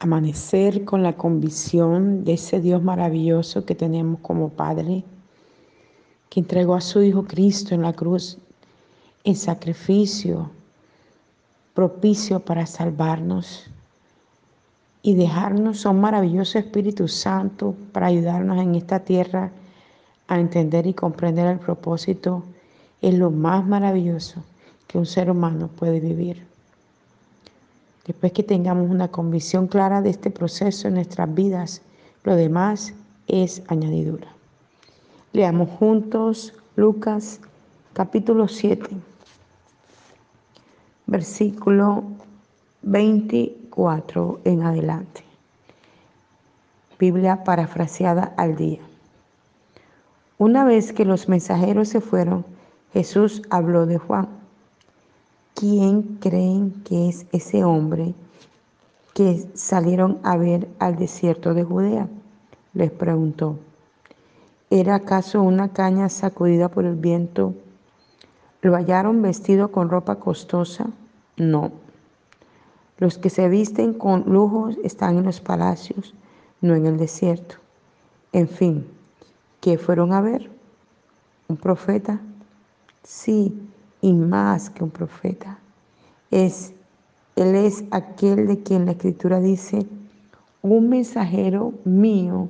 amanecer con la convicción de ese Dios maravilloso que tenemos como Padre, que entregó a su Hijo Cristo en la cruz en sacrificio propicio para salvarnos y dejarnos un maravilloso Espíritu Santo para ayudarnos en esta tierra a entender y comprender el propósito es lo más maravilloso que un ser humano puede vivir. Después que tengamos una convicción clara de este proceso en nuestras vidas, lo demás es añadidura. Leamos juntos Lucas capítulo 7, versículo 24 en adelante. Biblia parafraseada al día. Una vez que los mensajeros se fueron, Jesús habló de Juan. ¿Quién creen que es ese hombre que salieron a ver al desierto de Judea? Les preguntó. ¿Era acaso una caña sacudida por el viento? ¿Lo hallaron vestido con ropa costosa? No. Los que se visten con lujos están en los palacios, no en el desierto. En fin, ¿qué fueron a ver? ¿Un profeta? Sí, y más que un profeta. Es, él es aquel de quien la escritura dice, un mensajero mío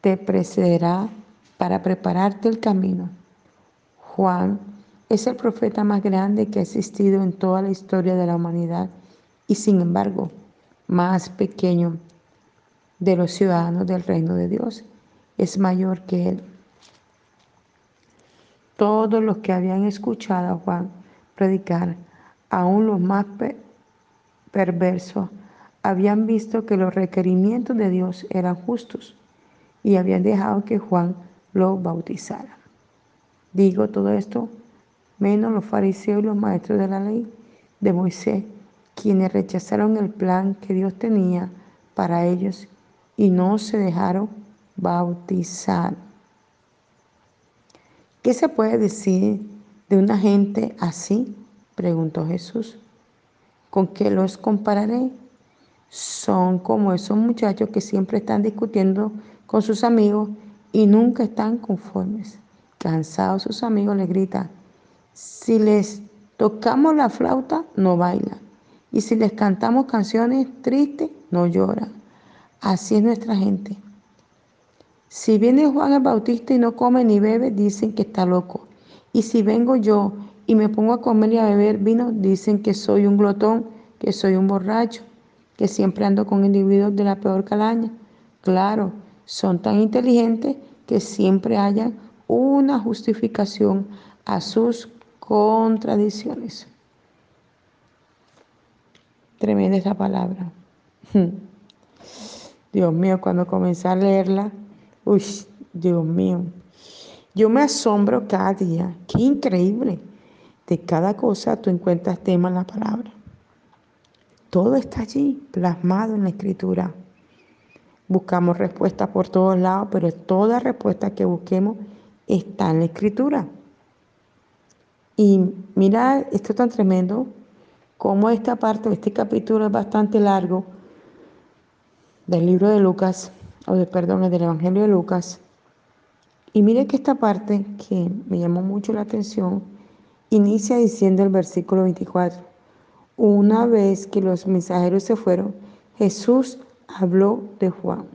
te precederá para prepararte el camino. Juan es el profeta más grande que ha existido en toda la historia de la humanidad y sin embargo más pequeño de los ciudadanos del reino de Dios. Es mayor que él. Todos los que habían escuchado a Juan predicar, aún los más perversos, habían visto que los requerimientos de Dios eran justos y habían dejado que Juan lo bautizara. Digo todo esto, menos los fariseos y los maestros de la ley de Moisés, quienes rechazaron el plan que Dios tenía para ellos y no se dejaron bautizar. ¿Qué se puede decir de una gente así? preguntó Jesús. ¿Con qué los compararé? Son como esos muchachos que siempre están discutiendo con sus amigos y nunca están conformes. Cansados sus amigos les gritan, si les tocamos la flauta, no bailan. Y si les cantamos canciones tristes, no lloran. Así es nuestra gente. Si viene Juan el Bautista y no come ni bebe, dicen que está loco. Y si vengo yo y me pongo a comer y a beber vino, dicen que soy un glotón, que soy un borracho, que siempre ando con individuos de la peor calaña. Claro, son tan inteligentes que siempre haya una justificación a sus contradicciones. Tremenda esa palabra. Dios mío, cuando comencé a leerla, Uy, Dios mío. Yo me asombro cada día. Qué increíble. De cada cosa tú encuentras tema en la palabra. Todo está allí, plasmado en la escritura. Buscamos respuestas por todos lados, pero toda respuesta que busquemos está en la escritura. Y mira, esto es tan tremendo, como esta parte, este capítulo es bastante largo del libro de Lucas, o de perdón, del Evangelio de Lucas. Y mire que esta parte que me llamó mucho la atención inicia diciendo el versículo 24, una vez que los mensajeros se fueron, Jesús habló de Juan.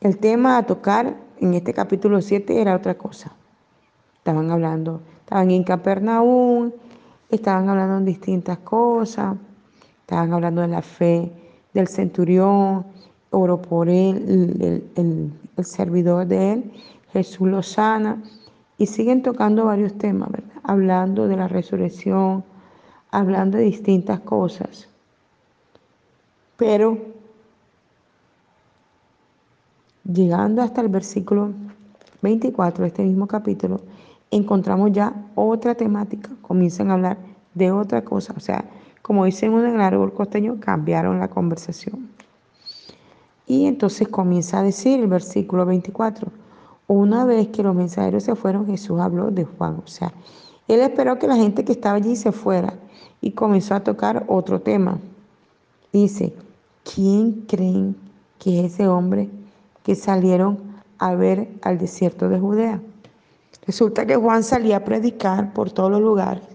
El tema a tocar en este capítulo 7 era otra cosa. Estaban hablando, estaban en Capernaum, estaban hablando de distintas cosas, estaban hablando de la fe del centurión, oró por él, el, servidor de él, Jesús lo sana, y siguen tocando varios temas, ¿verdad? Hablando de la resurrección, hablando de distintas cosas. Pero llegando hasta el versículo 24 de este mismo capítulo, encontramos ya otra temática, comienzan a hablar de otra cosa, o sea, como dicen en el árbol costeño, cambiaron la conversación. Y entonces comienza a decir el versículo 24, una vez que los mensajeros se fueron, Jesús habló de Juan. O sea, él esperó que la gente que estaba allí se fuera y comenzó a tocar otro tema. Dice, ¿quién creen que es ese hombre que salieron a ver al desierto de Judea? Resulta que Juan salía a predicar por todos los lugares.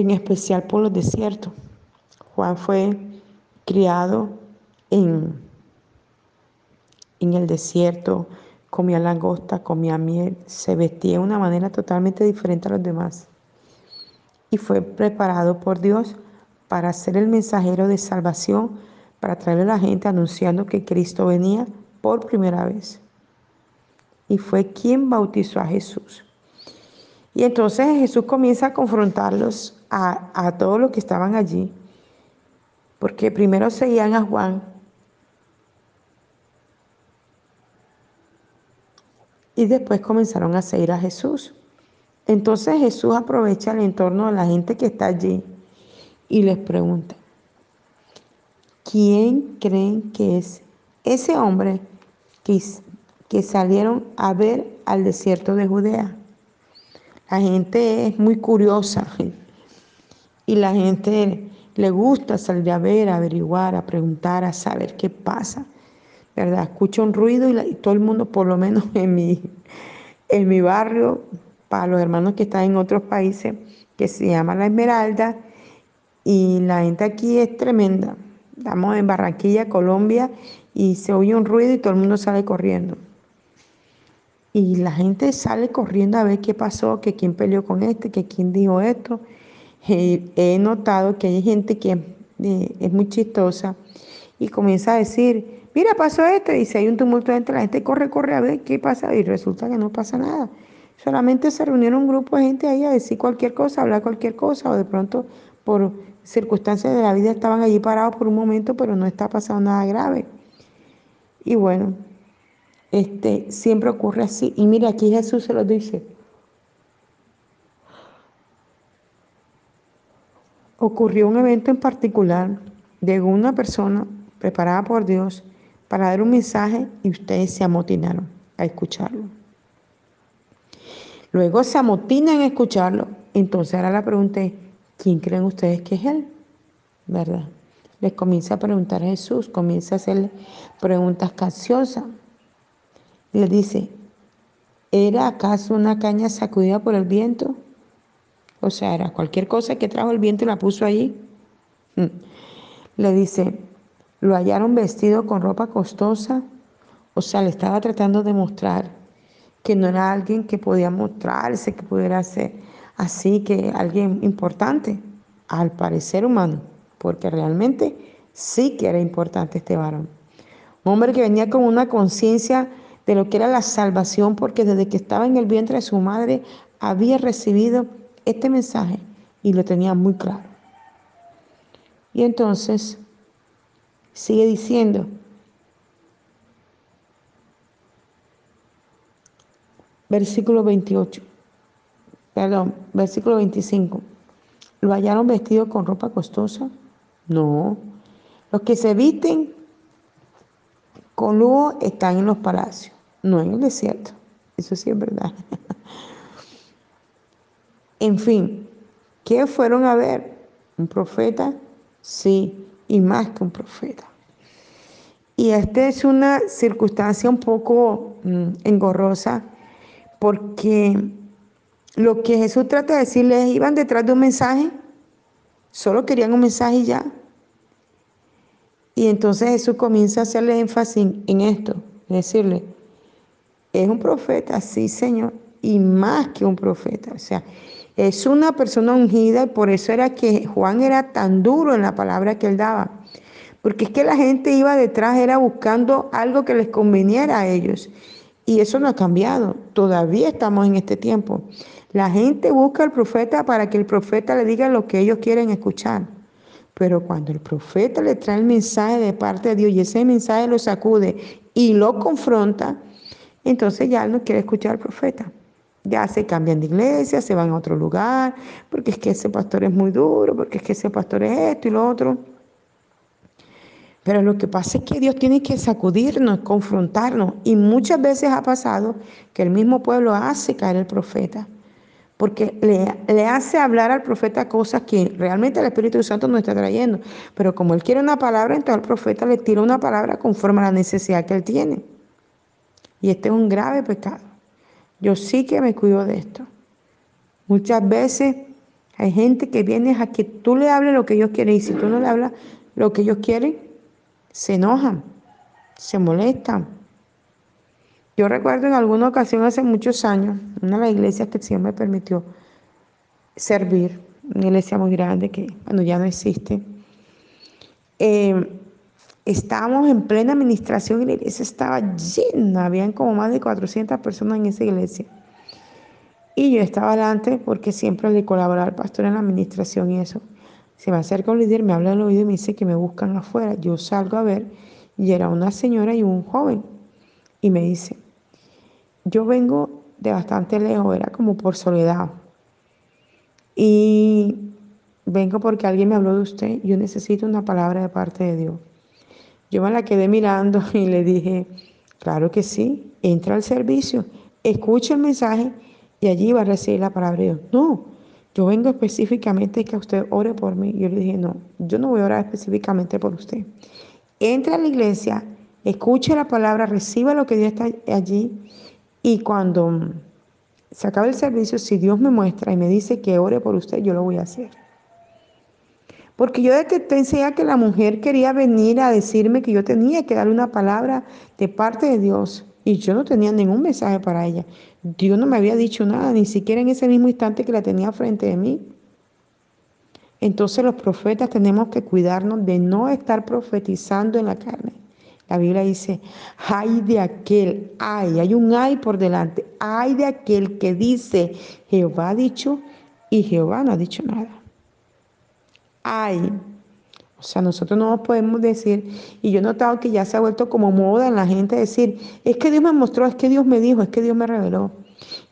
En especial por los desiertos. Juan fue criado en, en el desierto, comía langosta, comía miel, se vestía de una manera totalmente diferente a los demás. Y fue preparado por Dios para ser el mensajero de salvación, para traerle a la gente anunciando que Cristo venía por primera vez. Y fue quien bautizó a Jesús. Y entonces Jesús comienza a confrontarlos a, a todos los que estaban allí, porque primero seguían a Juan y después comenzaron a seguir a Jesús. Entonces Jesús aprovecha el entorno de la gente que está allí y les pregunta, ¿quién creen que es ese hombre que, que salieron a ver al desierto de Judea? La gente es muy curiosa y la gente le gusta salir a ver, a averiguar, a preguntar, a saber qué pasa. ¿verdad? Escucho un ruido y, todo el mundo, por lo menos en mi, en mi barrio, para los hermanos que están en otros países, que se llama La Esmeralda, y la gente aquí es tremenda. Estamos en Barranquilla, Colombia, y se oye un ruido y todo el mundo sale corriendo. Y la gente sale corriendo a ver qué pasó, que quién peleó con este, que quién dijo esto. He notado que hay gente que eh, es muy chistosa y comienza a decir, mira, pasó esto, y si hay un tumulto entre la gente corre, corre a ver qué pasa, y resulta que no pasa nada. Solamente se reunieron un grupo de gente ahí a decir cualquier cosa, hablar cualquier cosa, o de pronto por circunstancias de la vida estaban allí parados por un momento, pero no está pasando nada grave. Y bueno, este, siempre ocurre así. Y mira, aquí Jesús se lo dice. Ocurrió un evento en particular. Llegó una persona preparada por Dios para dar un mensaje y ustedes se amotinaron a escucharlo. Luego se amotinan a escucharlo. Entonces ahora la pregunta es, ¿quién creen ustedes que es Él? ¿Verdad? Les comienza a preguntar a Jesús, comienza a hacerle preguntas canciosas. Le dice, ¿era acaso una caña sacudida por el viento? O sea, era cualquier cosa que trajo el viento y la puso allí. Mm. Le dice, lo hallaron vestido con ropa costosa. O sea, le estaba tratando de mostrar que no era alguien que podía mostrarse, que pudiera ser así, que alguien importante, al parecer humano, porque realmente sí que era importante este varón. Un hombre que venía con una conciencia de lo que era la salvación, porque desde que estaba en el vientre de su madre había recibido este mensaje y lo tenía muy claro. Y entonces Sigue diciendo, versículo 28, perdón, versículo 25. ¿Lo hallaron vestido con ropa costosa? No. Los que se visten con lujo están en los palacios, no en el desierto. Eso sí es verdad. en fin, ¿qué fueron a ver? ¿Un profeta? Sí y más que un profeta. Y esta es una circunstancia un poco mm, engorrosa porque lo que Jesús trata de decirles, iban detrás de un mensaje, solo querían un mensaje ya. Y entonces Jesús comienza a hacerle énfasis en esto, decirle, es un profeta, sí Señor, y más que un profeta. O sea, es una persona ungida y por eso era que Juan era tan duro en la palabra que él daba. Porque es que la gente iba detrás, era buscando algo que les conveniera a ellos. Y eso no ha cambiado. Todavía estamos en este tiempo. La gente busca al profeta para que el profeta le diga lo que ellos quieren escuchar. Pero cuando el profeta le trae el mensaje de parte de Dios y ese mensaje lo sacude y lo confronta, entonces ya no quiere escuchar al profeta ya se cambian de iglesia, se van a otro lugar, porque es que ese pastor es muy duro, porque es que ese pastor es esto y lo otro. Pero lo que pasa es que Dios tiene que sacudirnos, confrontarnos. Y muchas veces ha pasado que el mismo pueblo hace caer el profeta. porque le, le, hace hablar al profeta cosas que realmente el Espíritu Santo no está trayendo. Pero como él quiere una palabra, entonces el profeta le tira una palabra conforme a la necesidad que él tiene. Y este es un grave pecado. Yo sí que me cuido de esto. Muchas veces hay gente que viene a que tú le hables lo que ellos quieren y si tú no le hablas lo que ellos quieren, se enojan, se molestan. Yo recuerdo en alguna ocasión hace muchos años, una de las iglesias que el Señor me permitió servir, una iglesia muy grande que bueno, ya no existe, eh, estábamos en plena administración y la iglesia estaba llena, habían como más de 400 personas en esa iglesia. Y yo estaba adelante porque siempre le colaboraba al pastor en la administración y eso. Se me acerca un líder, me habla al oído y me dice que me buscan afuera. Yo salgo a ver y era una señora y un joven. Y me dice, yo vengo de bastante lejos, era como por soledad. Y vengo porque alguien me habló de usted. Yo necesito una palabra de parte de Dios. Yo me la quedé mirando y le dije, claro que sí, entra al servicio, escucha el mensaje y allí va a recibir la palabra de Dios. No, yo vengo específicamente que usted ore por mí. Yo le dije, no, yo no voy a orar específicamente por usted. Entra a la iglesia, escuche la palabra, reciba lo que Dios está allí y cuando se acabe el servicio, si Dios me muestra y me dice que ore por usted, yo lo voy a hacer. Porque yo detecté ya que la mujer quería venir a decirme que yo tenía que darle una palabra de parte de Dios. Y yo no tenía ningún mensaje para ella. Dios no me había dicho nada, ni siquiera en ese mismo instante que la tenía frente de mí. Entonces los profetas tenemos que cuidarnos de no estar profetizando en la carne. La Biblia dice, ay de aquel, ay, hay un ay por delante, ay de aquel que dice, Jehová ha dicho y Jehová no ha dicho nada hay. O sea, nosotros no podemos decir, y yo he notado que ya se ha vuelto como moda en la gente decir, es que Dios me mostró, es que Dios me dijo, es que Dios me reveló.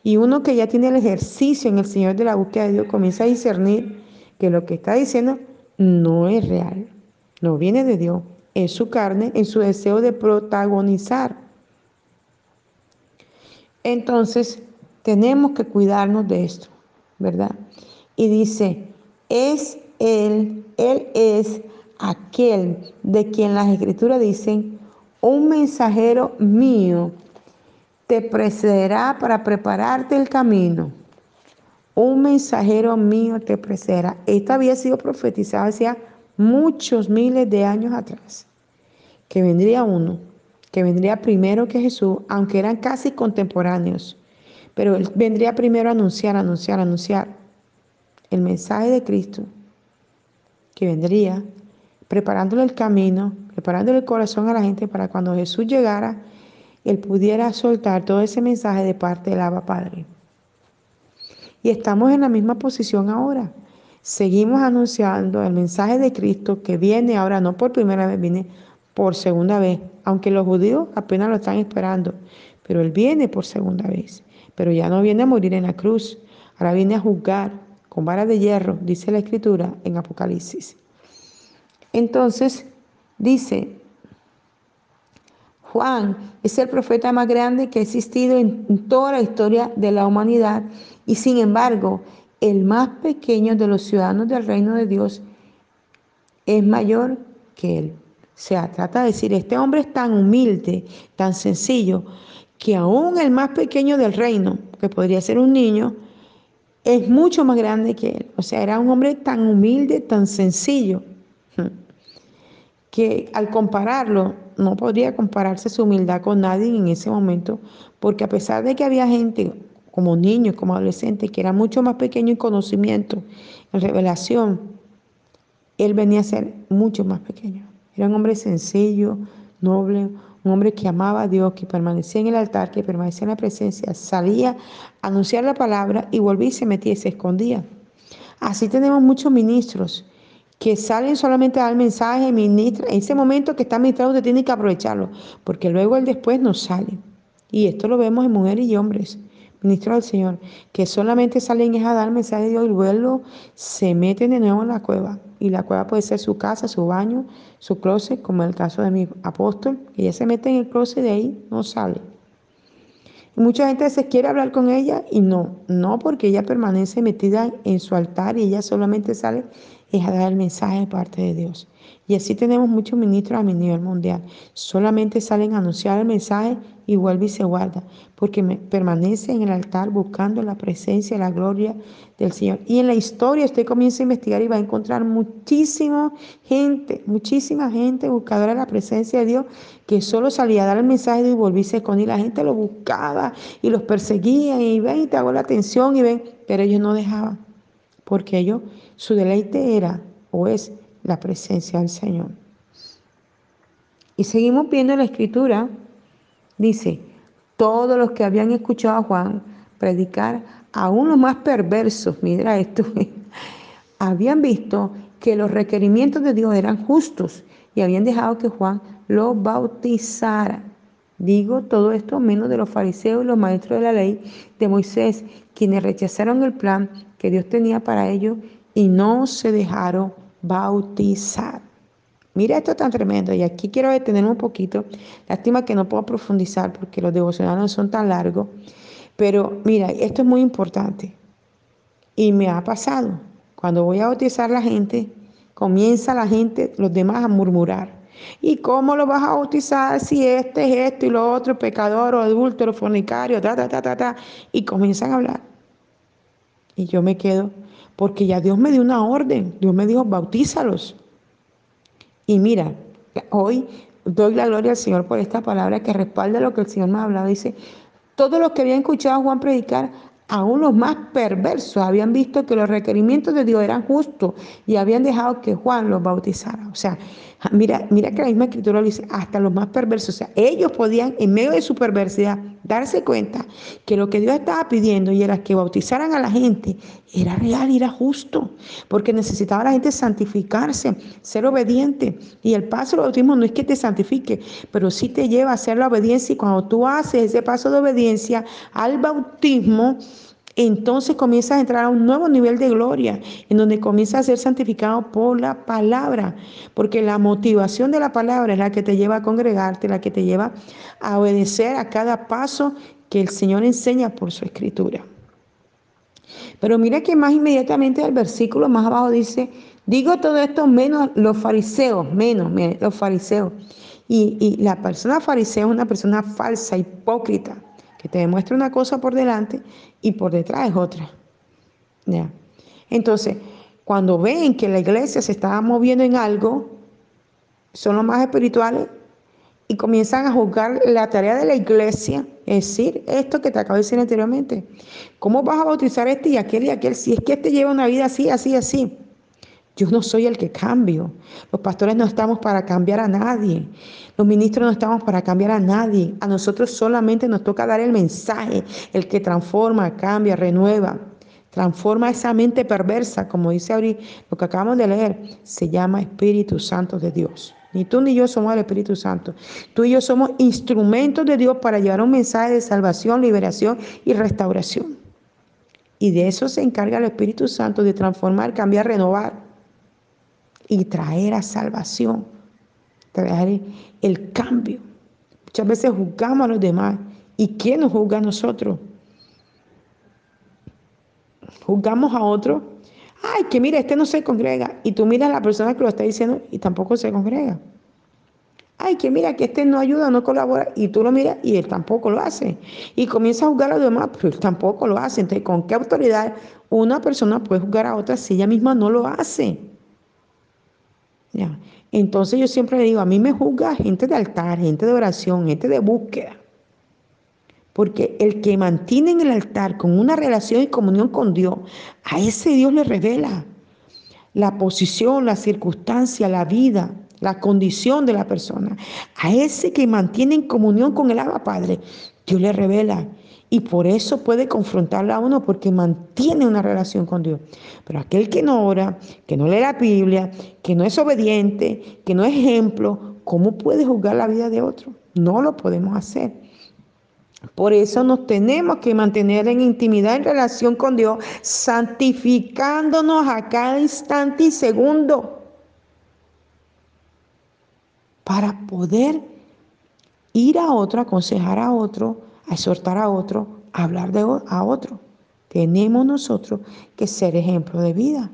Y uno que ya tiene el ejercicio en el Señor de la búsqueda de Dios comienza a discernir que lo que está diciendo no es real, no viene de Dios, es su carne, en su deseo de protagonizar. Entonces, tenemos que cuidarnos de esto, ¿verdad? Y dice, es él, Él es aquel de quien las escrituras dicen, un mensajero mío te precederá para prepararte el camino. Un mensajero mío te precederá. Esto había sido profetizado hacía muchos miles de años atrás, que vendría uno, que vendría primero que Jesús, aunque eran casi contemporáneos, pero él vendría primero a anunciar, anunciar, anunciar el mensaje de Cristo que vendría, preparándole el camino, preparándole el corazón a la gente para cuando Jesús llegara, él pudiera soltar todo ese mensaje de parte del Abba Padre. Y estamos en la misma posición ahora. Seguimos anunciando el mensaje de Cristo que viene ahora, no por primera vez, viene por segunda vez, aunque los judíos apenas lo están esperando, pero Él viene por segunda vez, pero ya no viene a morir en la cruz, ahora viene a juzgar, con vara de hierro, dice la escritura en Apocalipsis. Entonces, dice, Juan es el profeta más grande que ha existido en toda la historia de la humanidad y sin embargo, el más pequeño de los ciudadanos del reino de Dios es mayor que él. O sea, trata de decir, este hombre es tan humilde, tan sencillo, que aún el más pequeño del reino, que podría ser un niño, es mucho más grande que él. O sea, era un hombre tan humilde, tan sencillo, que al compararlo, no podría compararse su humildad con nadie en ese momento, porque a pesar de que había gente como niños, como adolescentes, que era mucho más pequeño en conocimiento, en revelación, él venía a ser mucho más pequeño. Era un hombre sencillo, noble, un hombre que amaba a Dios, que permanecía en el altar, que permanecía en la presencia, salía a anunciar la palabra y volvía y se metía y se escondía. Así tenemos muchos ministros que salen solamente a dar mensaje, ministra. En ese momento que está ministrando usted tiene que aprovecharlo, porque luego el después no sale. Y esto lo vemos en mujeres y hombres, ministros del Señor, que solamente salen a dar mensaje de Dios y luego se meten de nuevo en la cueva y la cueva puede ser su casa, su baño, su closet, como en el caso de mi apóstol, ella se mete en el closet y de ahí no sale. Mucha gente se quiere hablar con ella y no, no porque ella permanece metida en su altar y ella solamente sale es a dar el mensaje de parte de Dios. Y así tenemos muchos ministros a mi nivel mundial. Solamente salen a anunciar el mensaje y vuelve y se guarda, porque permanece en el altar buscando la presencia y la gloria del Señor. Y en la historia usted comienza a investigar y va a encontrar muchísima gente, muchísima gente buscadora de la presencia de Dios que solo salía a dar el mensaje y volvía y se escondía. La gente lo buscaba y los perseguía y ven y te hago la atención y ven, pero ellos no dejaban, porque ellos, su deleite era o es la presencia del Señor. Y seguimos viendo la escritura, dice, todos los que habían escuchado a Juan predicar, aún los más perversos, mira esto, habían visto que los requerimientos de Dios eran justos y habían dejado que Juan los bautizara. Digo todo esto menos de los fariseos y los maestros de la ley de Moisés, quienes rechazaron el plan que Dios tenía para ellos y no se dejaron bautizar. Mira esto tan tremendo y aquí quiero detenerme un poquito. Lástima que no puedo profundizar porque los devocionales no son tan largos. Pero mira, esto es muy importante. Y me ha pasado. Cuando voy a bautizar a la gente, comienza la gente, los demás a murmurar. ¿Y cómo lo vas a bautizar si este es esto y lo otro, pecador o adúltero, fornicario, ta, ta, ta, ta, ta? Y comienzan a hablar. Y yo me quedo, porque ya Dios me dio una orden, Dios me dijo, bautízalos. Y mira, hoy doy la gloria al Señor por esta palabra que respalda lo que el Señor me ha hablado. Dice, todos los que habían escuchado a Juan predicar, aún los más perversos, habían visto que los requerimientos de Dios eran justos y habían dejado que Juan los bautizara. O sea, Mira, mira que la misma escritura lo dice, hasta los más perversos. O sea, ellos podían, en medio de su perversidad, darse cuenta que lo que Dios estaba pidiendo y era que bautizaran a la gente era real y era justo, porque necesitaba la gente santificarse, ser obediente. Y el paso del bautismo no es que te santifique, pero sí te lleva a hacer la obediencia. Y cuando tú haces ese paso de obediencia al bautismo, entonces comienzas a entrar a un nuevo nivel de gloria, en donde comienzas a ser santificado por la palabra, porque la motivación de la palabra es la que te lleva a congregarte, la que te lleva a obedecer a cada paso que el Señor enseña por su escritura. Pero mira que más inmediatamente el versículo más abajo dice, digo todo esto menos los fariseos, menos los fariseos. Y, y la persona fariseo es una persona falsa, hipócrita que te demuestra una cosa por delante y por detrás es otra. ¿Ya? Entonces, cuando ven que la iglesia se está moviendo en algo, son los más espirituales y comienzan a juzgar la tarea de la iglesia, es decir, esto que te acabo de decir anteriormente. ¿Cómo vas a bautizar este y aquel y aquel si es que este lleva una vida así, así, así? Yo no soy el que cambio. Los pastores no estamos para cambiar a nadie. Los ministros no estamos para cambiar a nadie. A nosotros solamente nos toca dar el mensaje, el que transforma, cambia, renueva. Transforma esa mente perversa, como dice ahorita, lo que acabamos de leer, se llama Espíritu Santo de Dios. Ni tú ni yo somos el Espíritu Santo. Tú y yo somos instrumentos de Dios para llevar un mensaje de salvación, liberación y restauración. Y de eso se encarga el Espíritu Santo, de transformar, cambiar, renovar y traer a salvación, traer el cambio. Muchas veces juzgamos a los demás. ¿Y quién nos juzga a nosotros? Juzgamos a otro. Ay, que mira, este no se congrega. Y tú miras a la persona que lo está diciendo y tampoco se congrega. Ay, que mira, que este no ayuda, no colabora. Y tú lo miras y él tampoco lo hace. Y comienza a juzgar a los demás, pero él tampoco lo hace. Entonces, ¿con qué autoridad una persona puede juzgar a otra si ella misma no lo hace? Entonces yo siempre le digo, a mí me juzga gente de altar, gente de oración, gente de búsqueda. Porque el que mantiene en el altar con una relación y comunión con Dios, a ese Dios le revela la posición, la circunstancia, la vida, la condición de la persona. A ese que mantiene en comunión con el Abba Padre, Dios le revela y por eso puede confrontarla a uno porque mantiene una relación con Dios. Pero aquel que no ora, que no lee la Biblia, que no es obediente, que no es ejemplo, ¿cómo puede juzgar la vida de otro? No lo podemos hacer. Por eso nos tenemos que mantener en intimidad, en relación con Dios, santificándonos a cada instante y segundo para poder ir a otro, aconsejar a otro, a exhortar a otro, a hablar de, a otro. Tenemos nosotros que ser ejemplo de vida.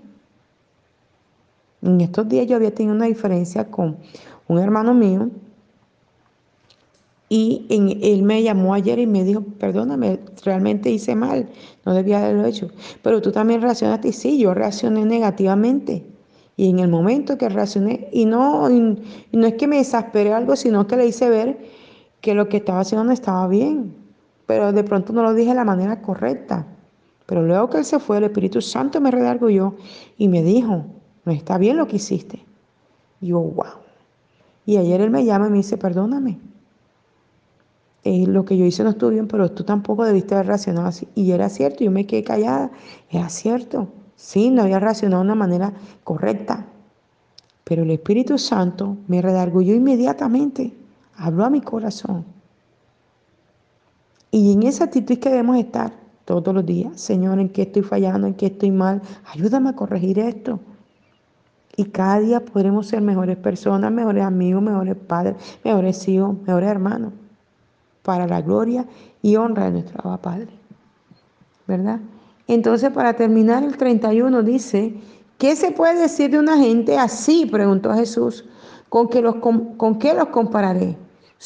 En estos días yo había tenido una diferencia con un hermano mío y él me llamó ayer y me dijo, perdóname, realmente hice mal, no debía haberlo hecho. Pero tú también reaccionaste y sí, yo reaccioné negativamente. Y en el momento que reaccioné, y no, y no es que me desesperé algo, sino que le hice ver que lo que estaba haciendo no estaba bien. Pero de pronto no lo dije de la manera correcta. Pero luego que él se fue, el Espíritu Santo me redarguyó y me dijo, no está bien lo que hiciste. Y yo, wow. Y ayer él me llama y me dice, perdóname. Eh, lo que yo hice no estuvo bien, pero tú tampoco debiste haber reaccionado así. Y era cierto, yo me quedé callada. Era cierto. Sí, no había reaccionado de una manera correcta. Pero el Espíritu Santo me redarguyó inmediatamente. Habló a mi corazón. Y en esa actitud que debemos estar todos los días. Señor, ¿en qué estoy fallando? ¿En qué estoy mal? Ayúdame a corregir esto. Y cada día podremos ser mejores personas, mejores amigos, mejores padres, mejores hijos, mejores hermanos, para la gloria y honra de nuestro Padre. ¿Verdad? Entonces, para terminar, el 31 dice, ¿qué se puede decir de una gente así? Preguntó Jesús. ¿Con qué los, con qué los compararé?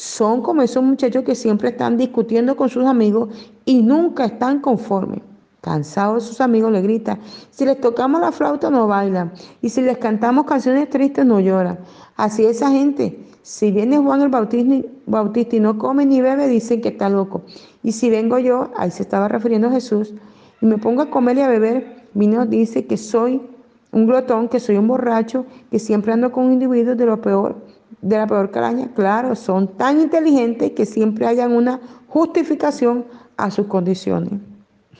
Son como esos muchachos que siempre están discutiendo con sus amigos y nunca están conformes. Cansados sus amigos le grita, si les tocamos la flauta no bailan y si les cantamos canciones tristes no lloran. Así esa gente, si viene Juan el Bautista, y no come ni bebe, dicen que está loco. Y si vengo yo, ahí se estaba refiriendo Jesús, y me pongo a comer y a beber, vino dice que soy un glotón, que soy un borracho, que siempre ando con individuos de lo peor, de la peor calaña. Claro, son tan inteligentes que siempre hayan una justificación a sus condiciones.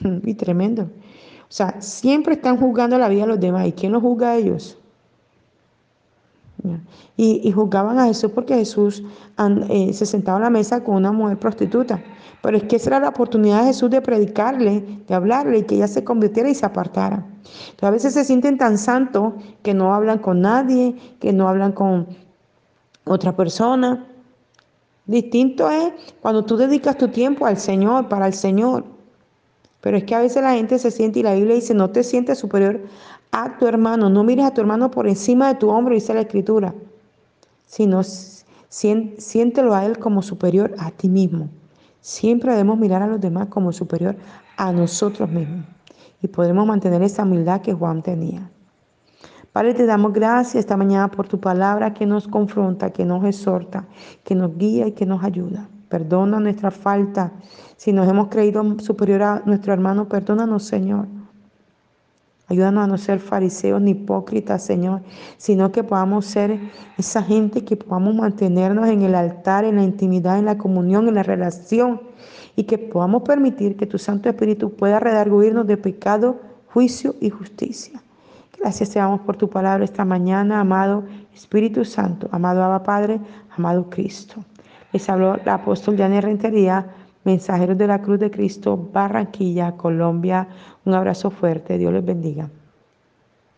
Y tremendo. O sea, siempre están juzgando la vida de los demás. ¿Y quién los juzga a ellos? Y, y, juzgaban a Jesús porque Jesús eh, se sentaba a la mesa con una mujer prostituta. Pero es que esa era la oportunidad de Jesús de predicarle, de hablarle y que ella se convirtiera y se apartara. Entonces, a veces se sienten tan santos que no hablan con nadie, que no hablan con otra persona. Distinto es cuando tú dedicas tu tiempo al Señor, para el Señor. Pero es que a veces la gente se siente y la Biblia dice, no te sientes superior a tu hermano, no mires a tu hermano por encima de tu hombro, dice la Escritura, sino siéntelo a él como superior a ti mismo. Siempre debemos mirar a los demás como superior a nosotros mismos y podremos mantener esa humildad que Juan tenía. Padre, te damos gracias esta mañana por tu palabra que nos confronta, que nos exhorta, que nos guía y que nos ayuda. Perdona nuestra falta. Si nos hemos creído superior a nuestro hermano, perdónanos, Señor. Ayúdanos a no ser fariseos ni hipócritas, Señor, sino que podamos ser esa gente que podamos mantenernos en el altar, en la intimidad, en la comunión, en la relación, y que podamos permitir que tu Santo Espíritu pueda redarguirnos de pecado, juicio y justicia. Gracias te por tu palabra esta mañana, amado Espíritu Santo, amado Abba Padre, amado Cristo. Les habló la apóstol Janet Rentería, mensajeros de la Cruz de Cristo, Barranquilla, Colombia. Un abrazo fuerte, Dios les bendiga.